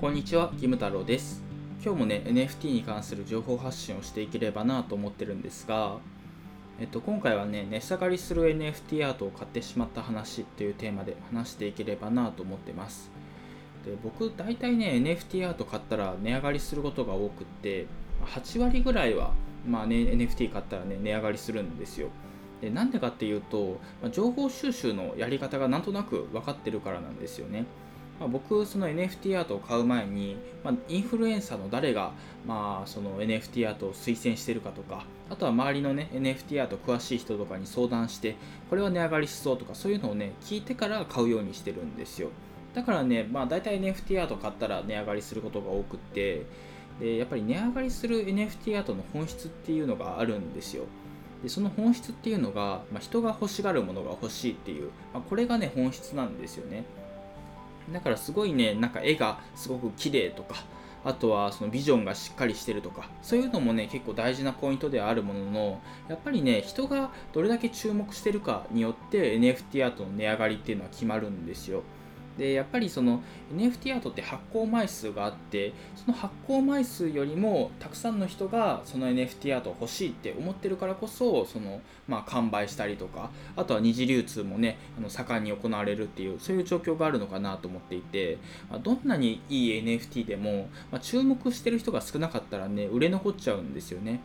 こんにちは、キム太郎です。今日もね、NFT に関する情報発信をしていければなと思ってるんですが、えっと、今回はね、値下がりする NFT アートを買ってしまった話っていうテーマで話していければなと思ってます。で僕、大体ね、NFT アート買ったら値上がりすることが多くって、8割ぐらいは、まあね、NFT 買ったらね、値上がりするんですよ。でなんでかっていうと、ま情報収集のやり方がなんとなく分かってるからなんですよね。まあ、僕、その NFT アートを買う前に、まあ、インフルエンサーの誰が、まあ、その NFT アートを推薦してるかとか、あとは周りのね、NFT アート詳しい人とかに相談して、これは値上がりしそうとか、そういうのをね、聞いてから買うようにしてるんですよ。だからね、まあ、大体 NFT アート買ったら値上がりすることが多くって、でやっぱり値上がりする NFT アートの本質っていうのがあるんですよ。でその本質っていうのが、まあ、人が欲しがるものが欲しいっていう、まあ、これがね本質なんですよねだからすごいねなんか絵がすごく綺麗とかあとはそのビジョンがしっかりしてるとかそういうのもね結構大事なポイントではあるもののやっぱりね人がどれだけ注目してるかによって NFT アートの値上がりっていうのは決まるんですよ。でやっぱりその NFT アートって発行枚数があってその発行枚数よりもたくさんの人がその NFT アートを欲しいって思ってるからこそその、まあ、完売したりとかあとは二次流通もねあの盛んに行われるっていうそういう状況があるのかなと思っていて、ま、どんなにいい NFT でも、まあ、注目してる人が少なかったらね売れ残っちゃうんですよね。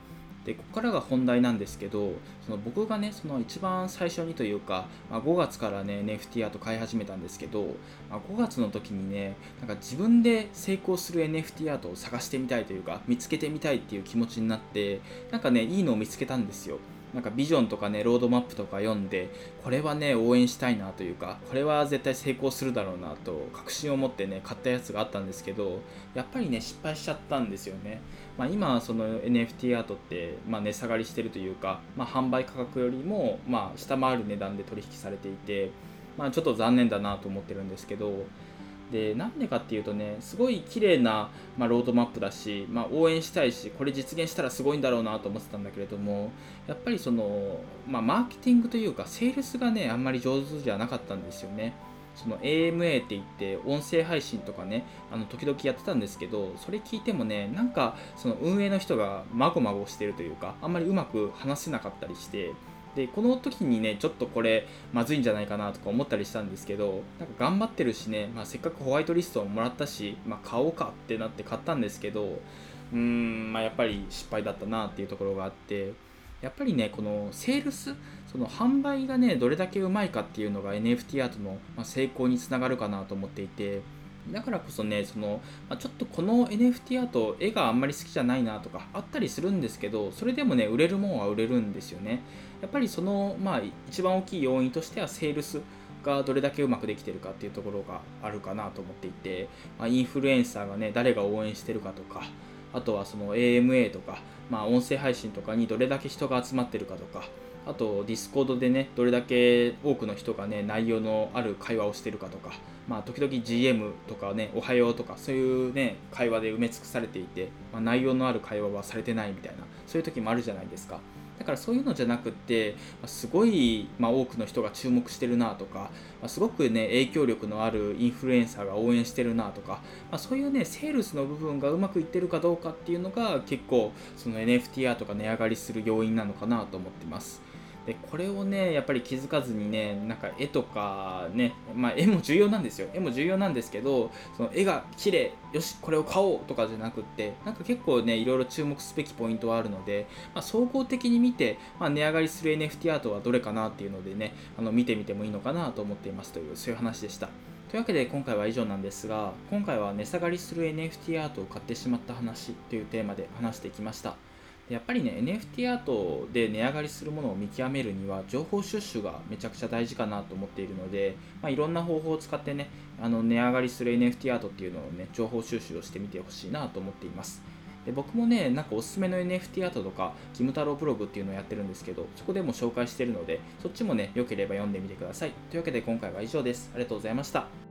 でここからが本題なんですけどその僕がねその一番最初にというか、まあ、5月からね NFT アート買い始めたんですけど、まあ、5月の時にねなんか自分で成功する NFT アートを探してみたいというか見つけてみたいっていう気持ちになってなんかねいいのを見つけたんですよ。なんかビジョンとかねロードマップとか読んでこれはね応援したいなというかこれは絶対成功するだろうなと確信を持ってね買ったやつがあったんですけどやっぱりね失敗しちゃったんですよね。まあ、今その NFT アートって、まあ、値下がりしてるというか、まあ、販売価格よりも、まあ、下回る値段で取引されていて、まあ、ちょっと残念だなと思ってるんですけどでなんでかっていうとねすごい綺麗な、まあ、ロードマップだし、まあ、応援したいしこれ実現したらすごいんだろうなと思ってたんだけれどもやっぱりその、まあ、マーケティングというかセールスがねあんまり上手じゃなかったんですよね。その AMA って言って音声配信とかねあの時々やってたんですけどそれ聞いてもねなんかその運営の人がまごまごしてるというかあんまりうまく話せなかったりしてでこの時にねちょっとこれまずいんじゃないかなとか思ったりしたんですけどなんか頑張ってるしね、まあ、せっかくホワイトリストをもらったし、まあ、買おうかってなって買ったんですけどうーん、まあ、やっぱり失敗だったなっていうところがあってやっぱりねこのセールスその販売がねどれだけうまいかっていうのが NFT アートの成功につながるかなと思っていてだからこそねその、まあ、ちょっとこの NFT アート絵があんまり好きじゃないなとかあったりするんですけどそれでもね売れるもんは売れるんですよね。やっぱりそのまあ一番大きい要因としてはセールスがどれだけうまくできてるかっていうところがあるかなと思っていて、まあ、インフルエンサーがね誰が応援してるかとかあとはその AMA とか、まあ、音声配信とかにどれだけ人が集まってるかとかあと、ディスコードでね、どれだけ多くの人がね、内容のある会話をしてるかとか、まあ、時々 GM とかね、おはようとか、そういうね、会話で埋め尽くされていて、まあ、内容のある会話はされてないみたいな、そういう時もあるじゃないですか。だからそういうのじゃなくって、すごい、まあ、多くの人が注目してるなとかま、すごくね、影響力のあるインフルエンサーが応援してるなとか、まあ、そういうね、セールスの部分がうまくいってるかどうかっていうのが結構、その NFT アートが値上がりする要因なのかなと思ってます。でこれをねやっぱり気づかずにねなんか絵とかねまあ絵も重要なんですよ。絵も重要なんですけどその絵が綺麗よしこれを買おうとかじゃなくってなんか結構ねいろいろ注目すべきポイントはあるので、まあ、総合的に見て、まあ、値上がりする NFT アートはどれかなっていうのでねあの見てみてもいいのかなと思っていますというそういう話でした。というわけで今回は以上なんですが今回は値下がりする NFT アートを買ってしまった話というテーマで話してきました。やっぱりね NFT アートで値上がりするものを見極めるには情報収集がめちゃくちゃ大事かなと思っているので、まあ、いろんな方法を使ってねあの値上がりする NFT アートっていうのをね情報収集をしてみてほしいなと思っています。で僕もねなんかおすすめの NFT アートとかキム太郎ブログっていうのをやってるんですけどそこでも紹介してるのでそっちもね良ければ読んでみてください。というわけで今回は以上です。ありがとうございました。